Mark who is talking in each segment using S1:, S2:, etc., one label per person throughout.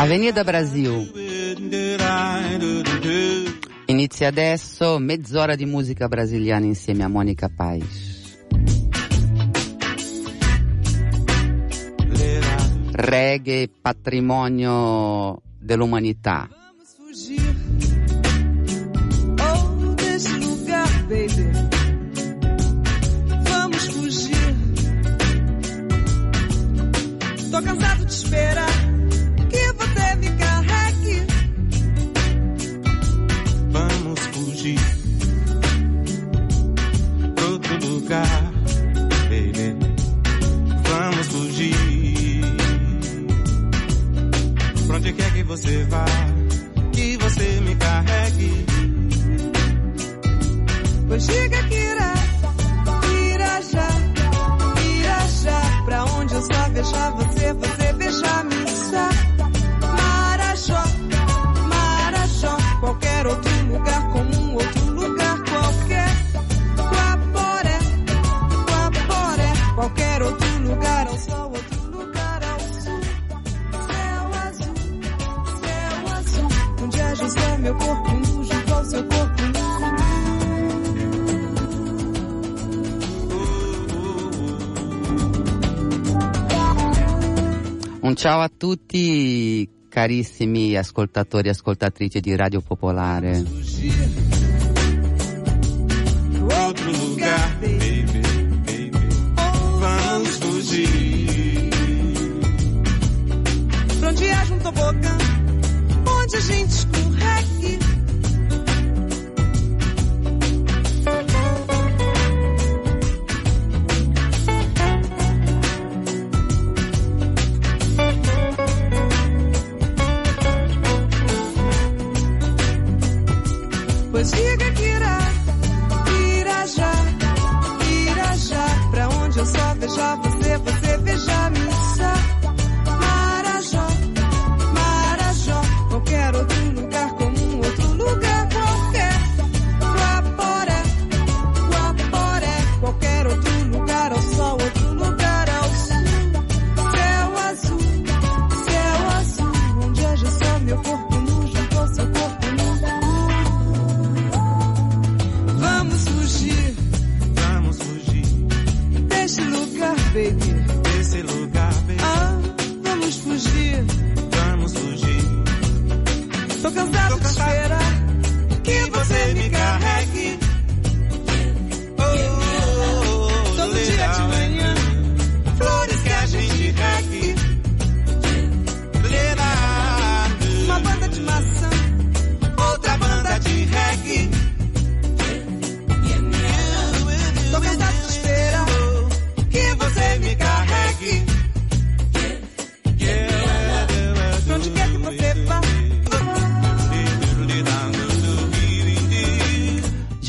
S1: Avenida Brasil. Inizia adesso mezz'ora di musica brasiliana insieme a Monica Paz. Reggae, patrimonio dell'umanità.
S2: Oh, desse lugar, baby. Tô cansado de esperar
S3: onde quer que você vá, que você me carregue.
S2: Pois diga que irá, irá já, irá já. Pra onde eu só beijar você, você
S1: ciao a tutti carissimi ascoltatori e ascoltatrici di Radio Popolare.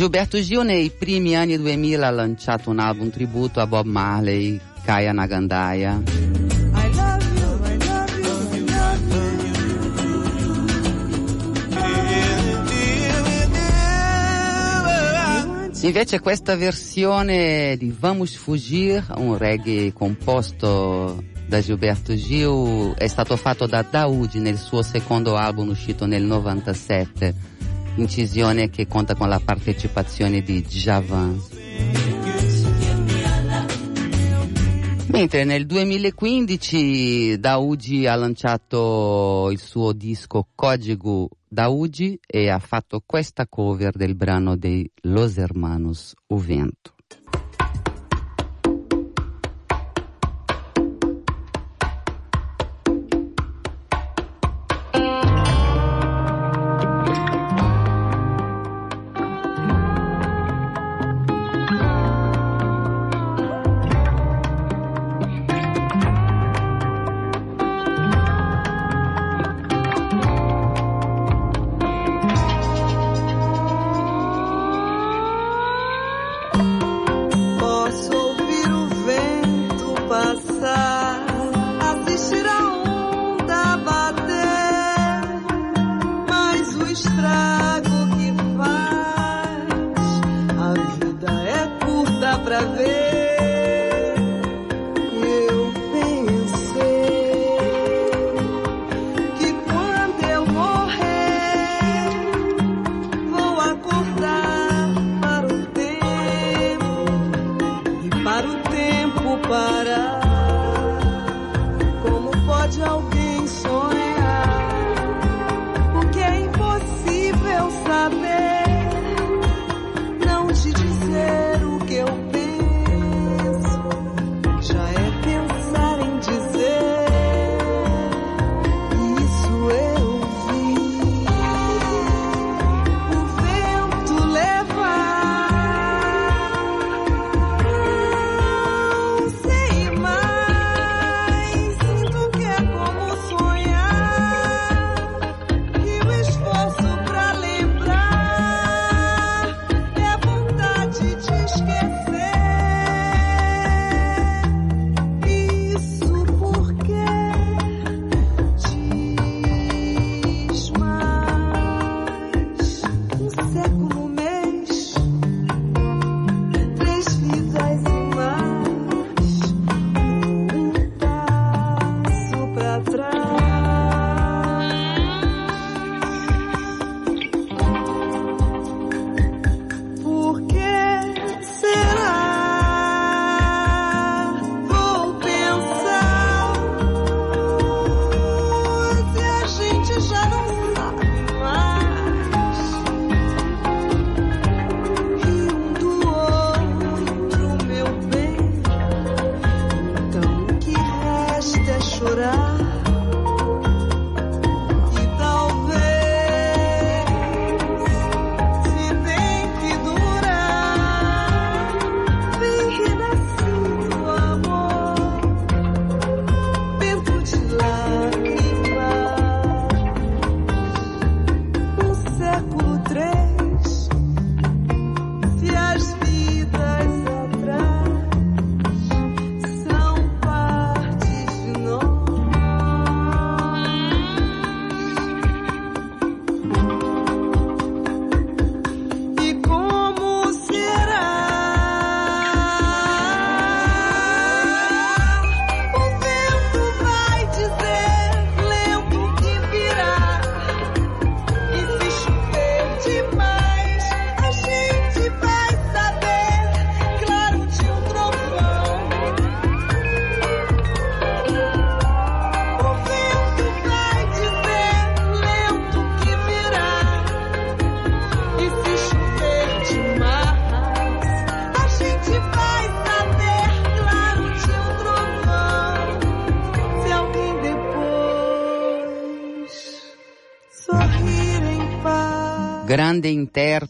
S1: Gilberto Gil nei primi anni 2000 ha lanciato un album tributo a Bob Marley, Kaya
S2: you.
S1: Invece questa versione di Vamos Fugir, un reggae composto da Gilberto Gil, è stato fatto da Daoud nel suo secondo album uscito nel 97, incisione che conta con la partecipazione di Javan. Mentre nel 2015 Daudi ha lanciato il suo disco Código Daudi e ha fatto questa cover del brano dei Los Hermanos O Vento.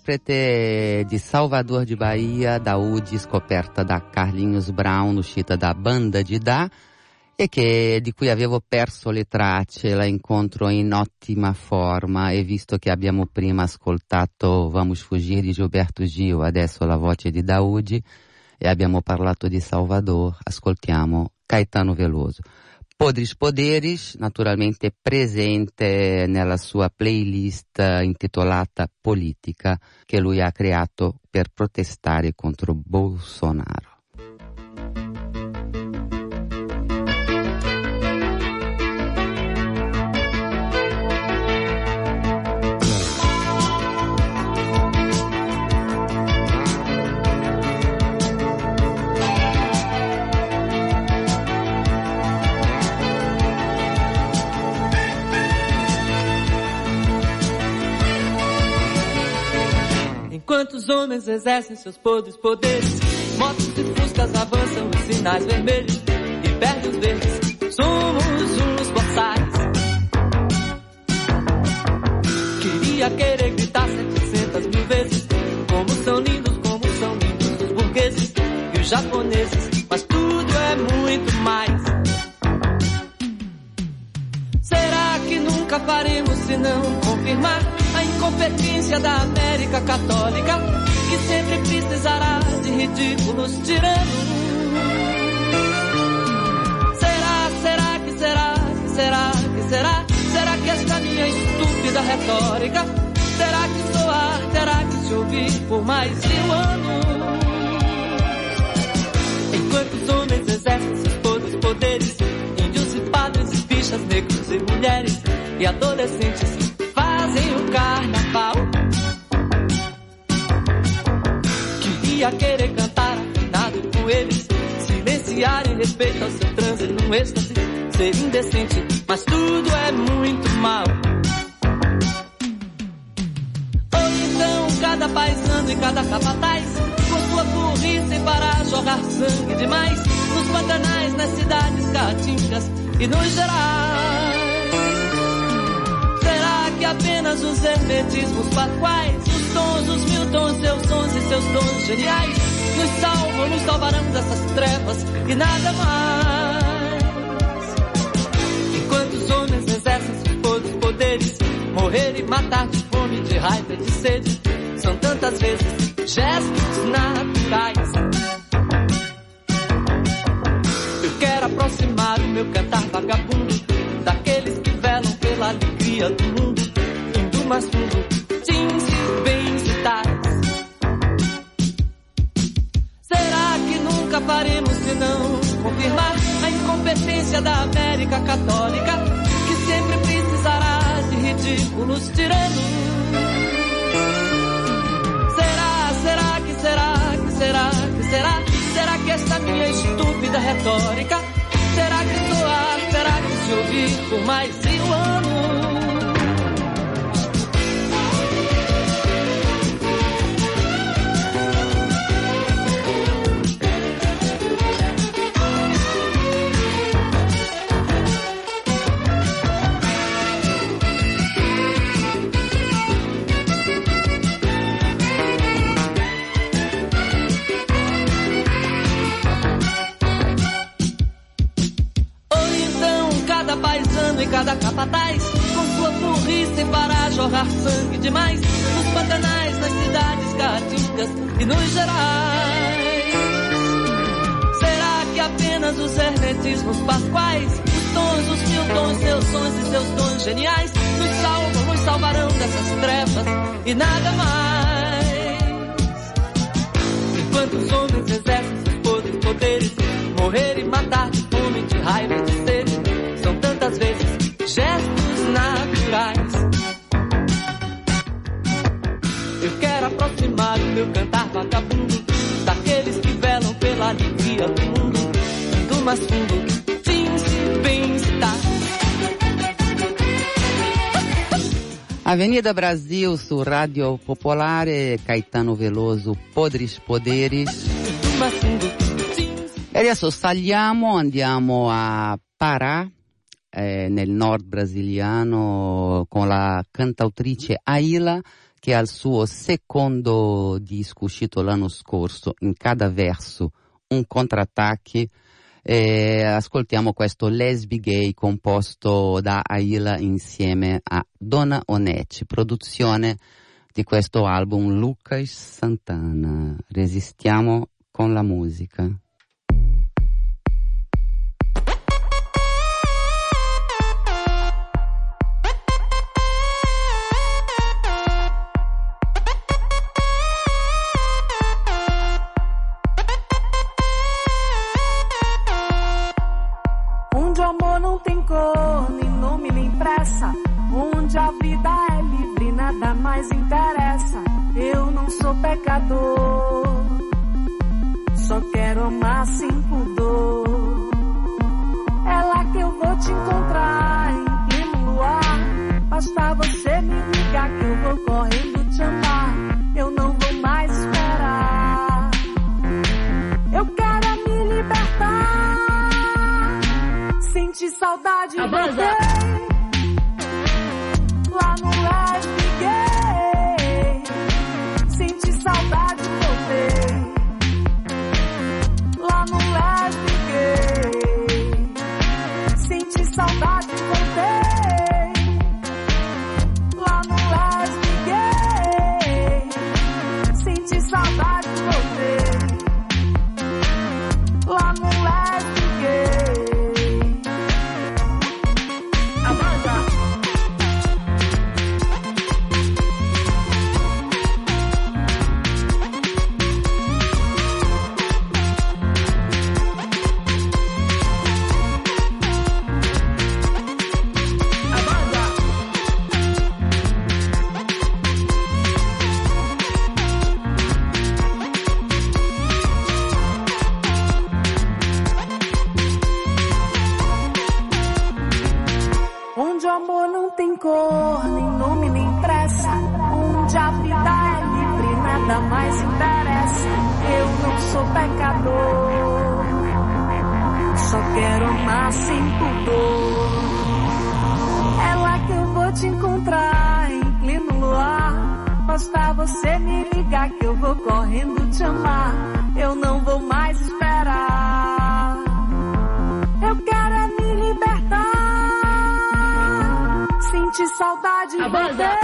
S1: Intérprete de Salvador de Bahia, Daúde, scoperta da Carlinhos Brown, uscita da banda di Da, e che, di cui avevo perso le tracce, la incontro in ottima forma e visto che abbiamo prima ascoltato Vamos Fugir di Gilberto Gil, adesso la voce di Daúde, e abbiamo parlato di Salvador, ascoltiamo Caetano Veloso. Podres Poderes, naturalmente presente nella sua playlist eh, intitolata Politica, che lui ha creato per protestare contro Bolsonaro.
S4: Enquanto os homens exercem seus podres poderes, motos e fuscas avançam os sinais vermelhos e perdem os verdes. Somos uns boçais. Queria querer gritar 700 mil vezes como são lindos, como são lindos os burgueses e os japoneses, mas tudo é muito mais. Será que nunca faremos se não confirmar a incompetência da América Católica, que sempre precisará de ridículos tiranos? Será, será que será, que será, que será? Será que esta minha estúpida retórica terá que soar, terá que se ouvir por mais de um ano? Enquanto os homens exercem seus podres poderes, índios e padres e bichas, negros e mulheres e adolescentes Queria querer cantar afinado com eles, silenciar em respeito ao seu trânsito num êxtase, ser indecente, mas tudo é muito mal. Ou então cada paisano e cada capataz, com sua burrice para jogar sangue demais, nos pantanais, nas cidades caatingas e nos gerais. Será que apenas os hermetismos pasquais, os os mil tons, seus sons e seus dons geniais, nos salvam, nos salvarão dessas trevas e nada mais? Enquanto os homens exercem seus poderes, morrer e matar de fome, de raiva de sede, são tantas vezes gestos naturais. Eu quero aproximar o meu cantar vagabundo daqueles que velam pela alegria do mundo, indo mais fundo, da América Católica, que sempre precisará de ridículos tiranos? Será, será que será, que será, que será? Será que esta minha estúpida retórica terá que soar, terá que se ouvir por mais geniais, nos salvam, nos salvarão dessas trevas e nada mais? Enquanto os homens exercem seus poderes, morrer e matar de fome, de raiva e de sede, são tantas vezes gestos naturais. Eu quero aproximar o meu cantar vagabundo daqueles que velam pela alegria do mundo, do mais fundo,
S1: Avenida Brasil su Radio Popolare, Caetano Veloso, Podres Poderes. E adesso saliamo, andiamo a Pará, eh, nel nord brasiliano, con la cantautrice Aila, che ha il suo secondo disco uscito l'anno scorso, in cada verso un contrattacchi. E ascoltiamo questo Lesbi Gay composto da Aila insieme a Donna Onecci, produzione di questo album Lucas Santana. Resistiamo con la musica.
S2: Sem pudor. É lá que eu vou te encontrar, em pleno luar. Basta você me ligar que eu vou correndo te amar. Eu não vou mais esperar. Eu quero é me libertar.
S5: Sentir saudade, voltei. Lá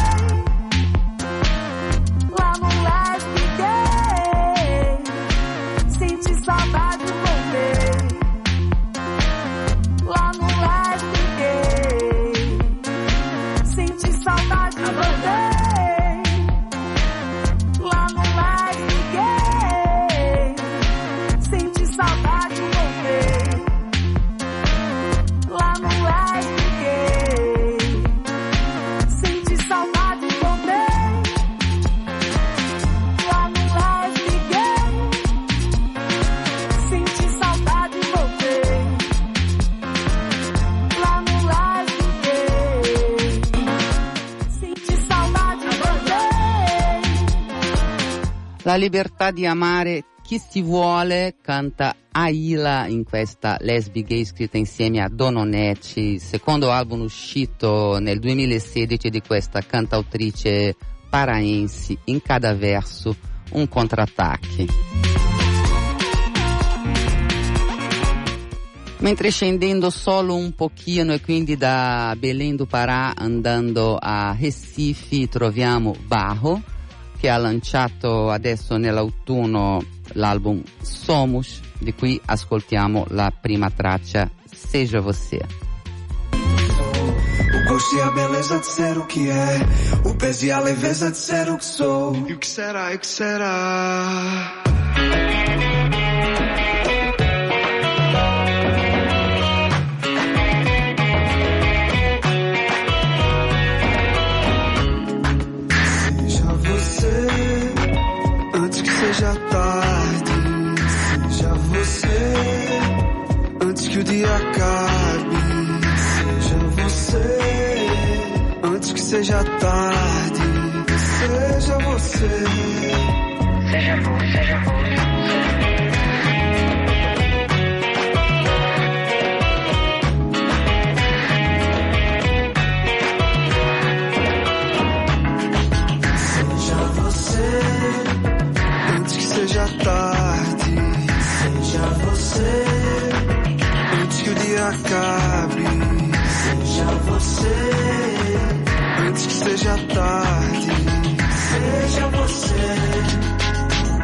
S1: libertà di amare chi si vuole canta Aila in questa lesbi gay scritta insieme a Dononecci, secondo album uscito nel 2016 di questa cantautrice paraense, in cada verso un contrattacchi. Mentre scendendo solo un pochino e quindi da Belém do Pará andando a Recife troviamo Barro che ha lanciato adesso nell'autunno l'album Somos, di cui ascoltiamo la prima traccia Seja Você.
S6: O gosto e a beleza de ser o que é. O peso e a leveza de ser o que sou.
S3: E o que será, e o que será?
S6: Que o dia acabe. Seja você, antes que seja tarde. Seja você. Seja seja tarde. Seja você.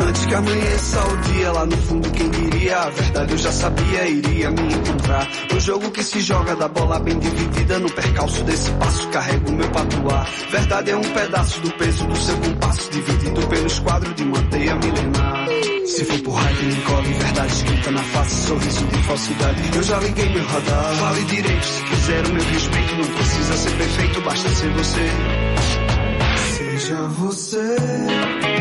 S6: Antes que amanheça o dia lá no fundo, quem diria? A verdade eu já sabia, iria me encontrar. No jogo que se joga da bola bem dividida, no percalço desse passo carrego meu patuar. Verdade é um pedaço do peso do seu compasso, dividido pelos quadros de uma teia milenar. Se for por raio, me cobre verdade escrita na face, sorriso de falsidade. Eu já liguei meu radar. Fale direito, se quiser o meu respeito, não precisa ser perfeito, basta ser você. Seja você.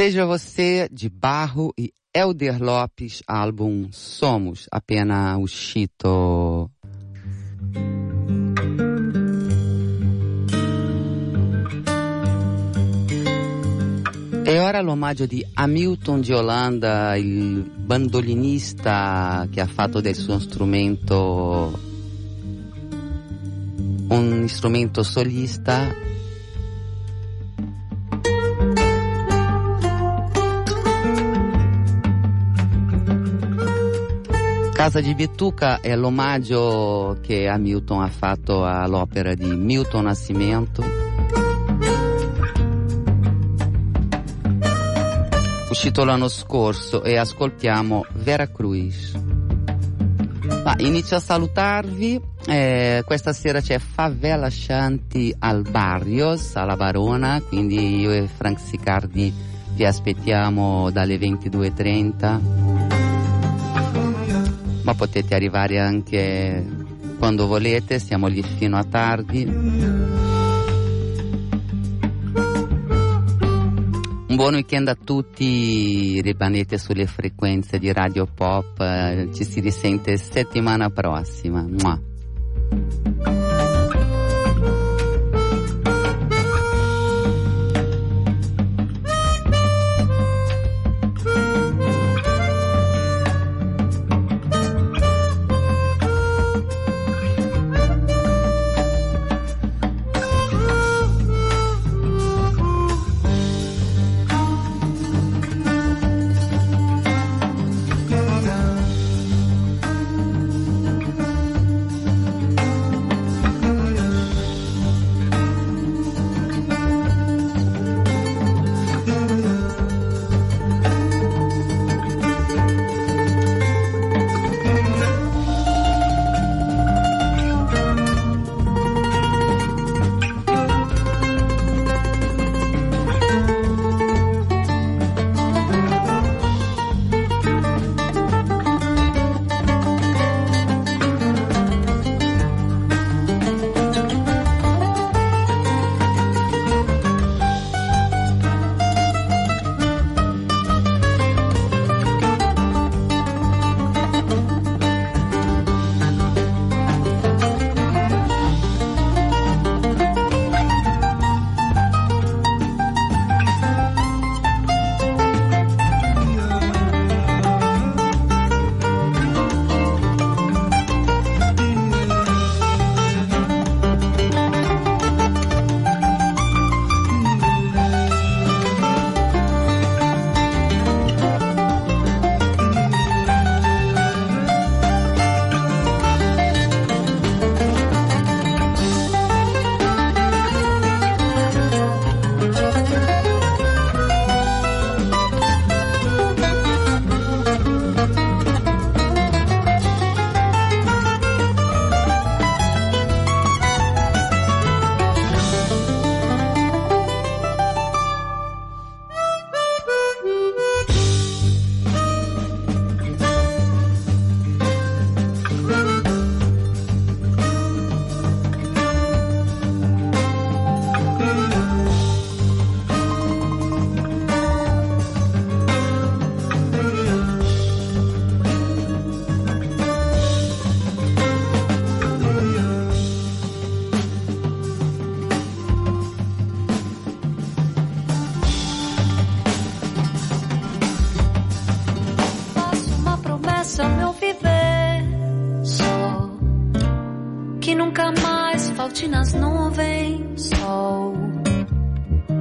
S6: Seja Você, de
S1: Barro e Elder Lopes, álbum Somos, apenas o Chito. É e ora l'omaggio de Hamilton de Holanda, o bandolinista que ha fatto del seu instrumento um instrumento solista Casa di Bituca è l'omaggio che Hamilton ha fatto all'opera di Milton Nascimento. Uscito l'anno scorso e ascoltiamo Vera Cruz. Ma inizio a salutarvi. Eh, questa sera c'è Favela Shanti al Barrios, alla Barona, quindi io e Frank Sicardi vi aspettiamo dalle 22.30 ma potete arrivare anche quando volete, siamo lì fino a tardi. Un buon weekend a tutti, rimanete sulle frequenze di Radio Pop, eh, ci si risente settimana prossima. Mua.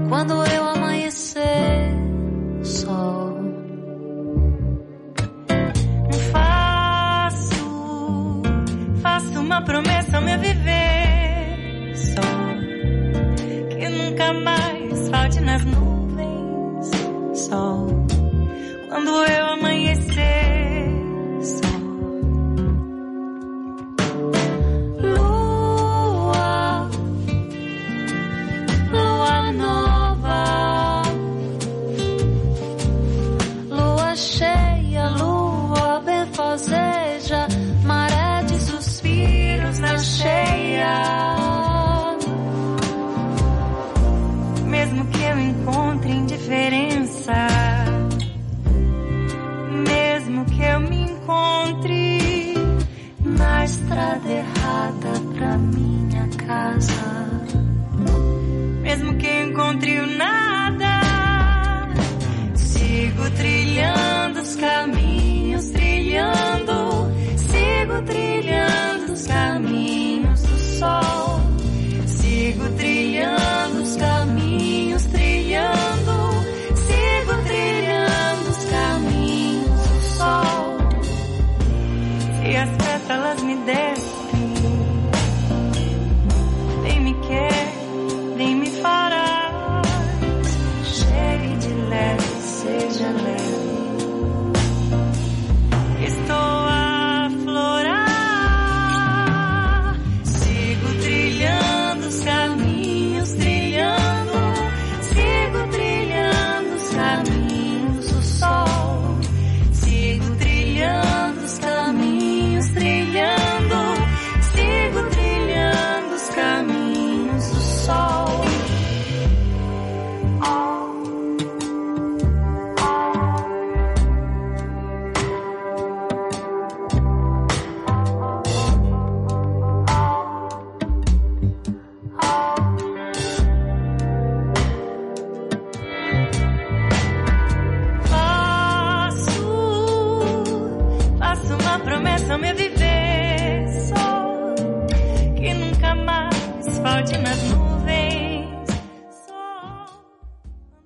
S7: Quando eu amanhecer A estrada errada pra minha casa.
S8: Mesmo que encontre o
S7: nada, sigo trilhando os caminhos, trilhando,
S8: sigo trilhando os caminhos do sol.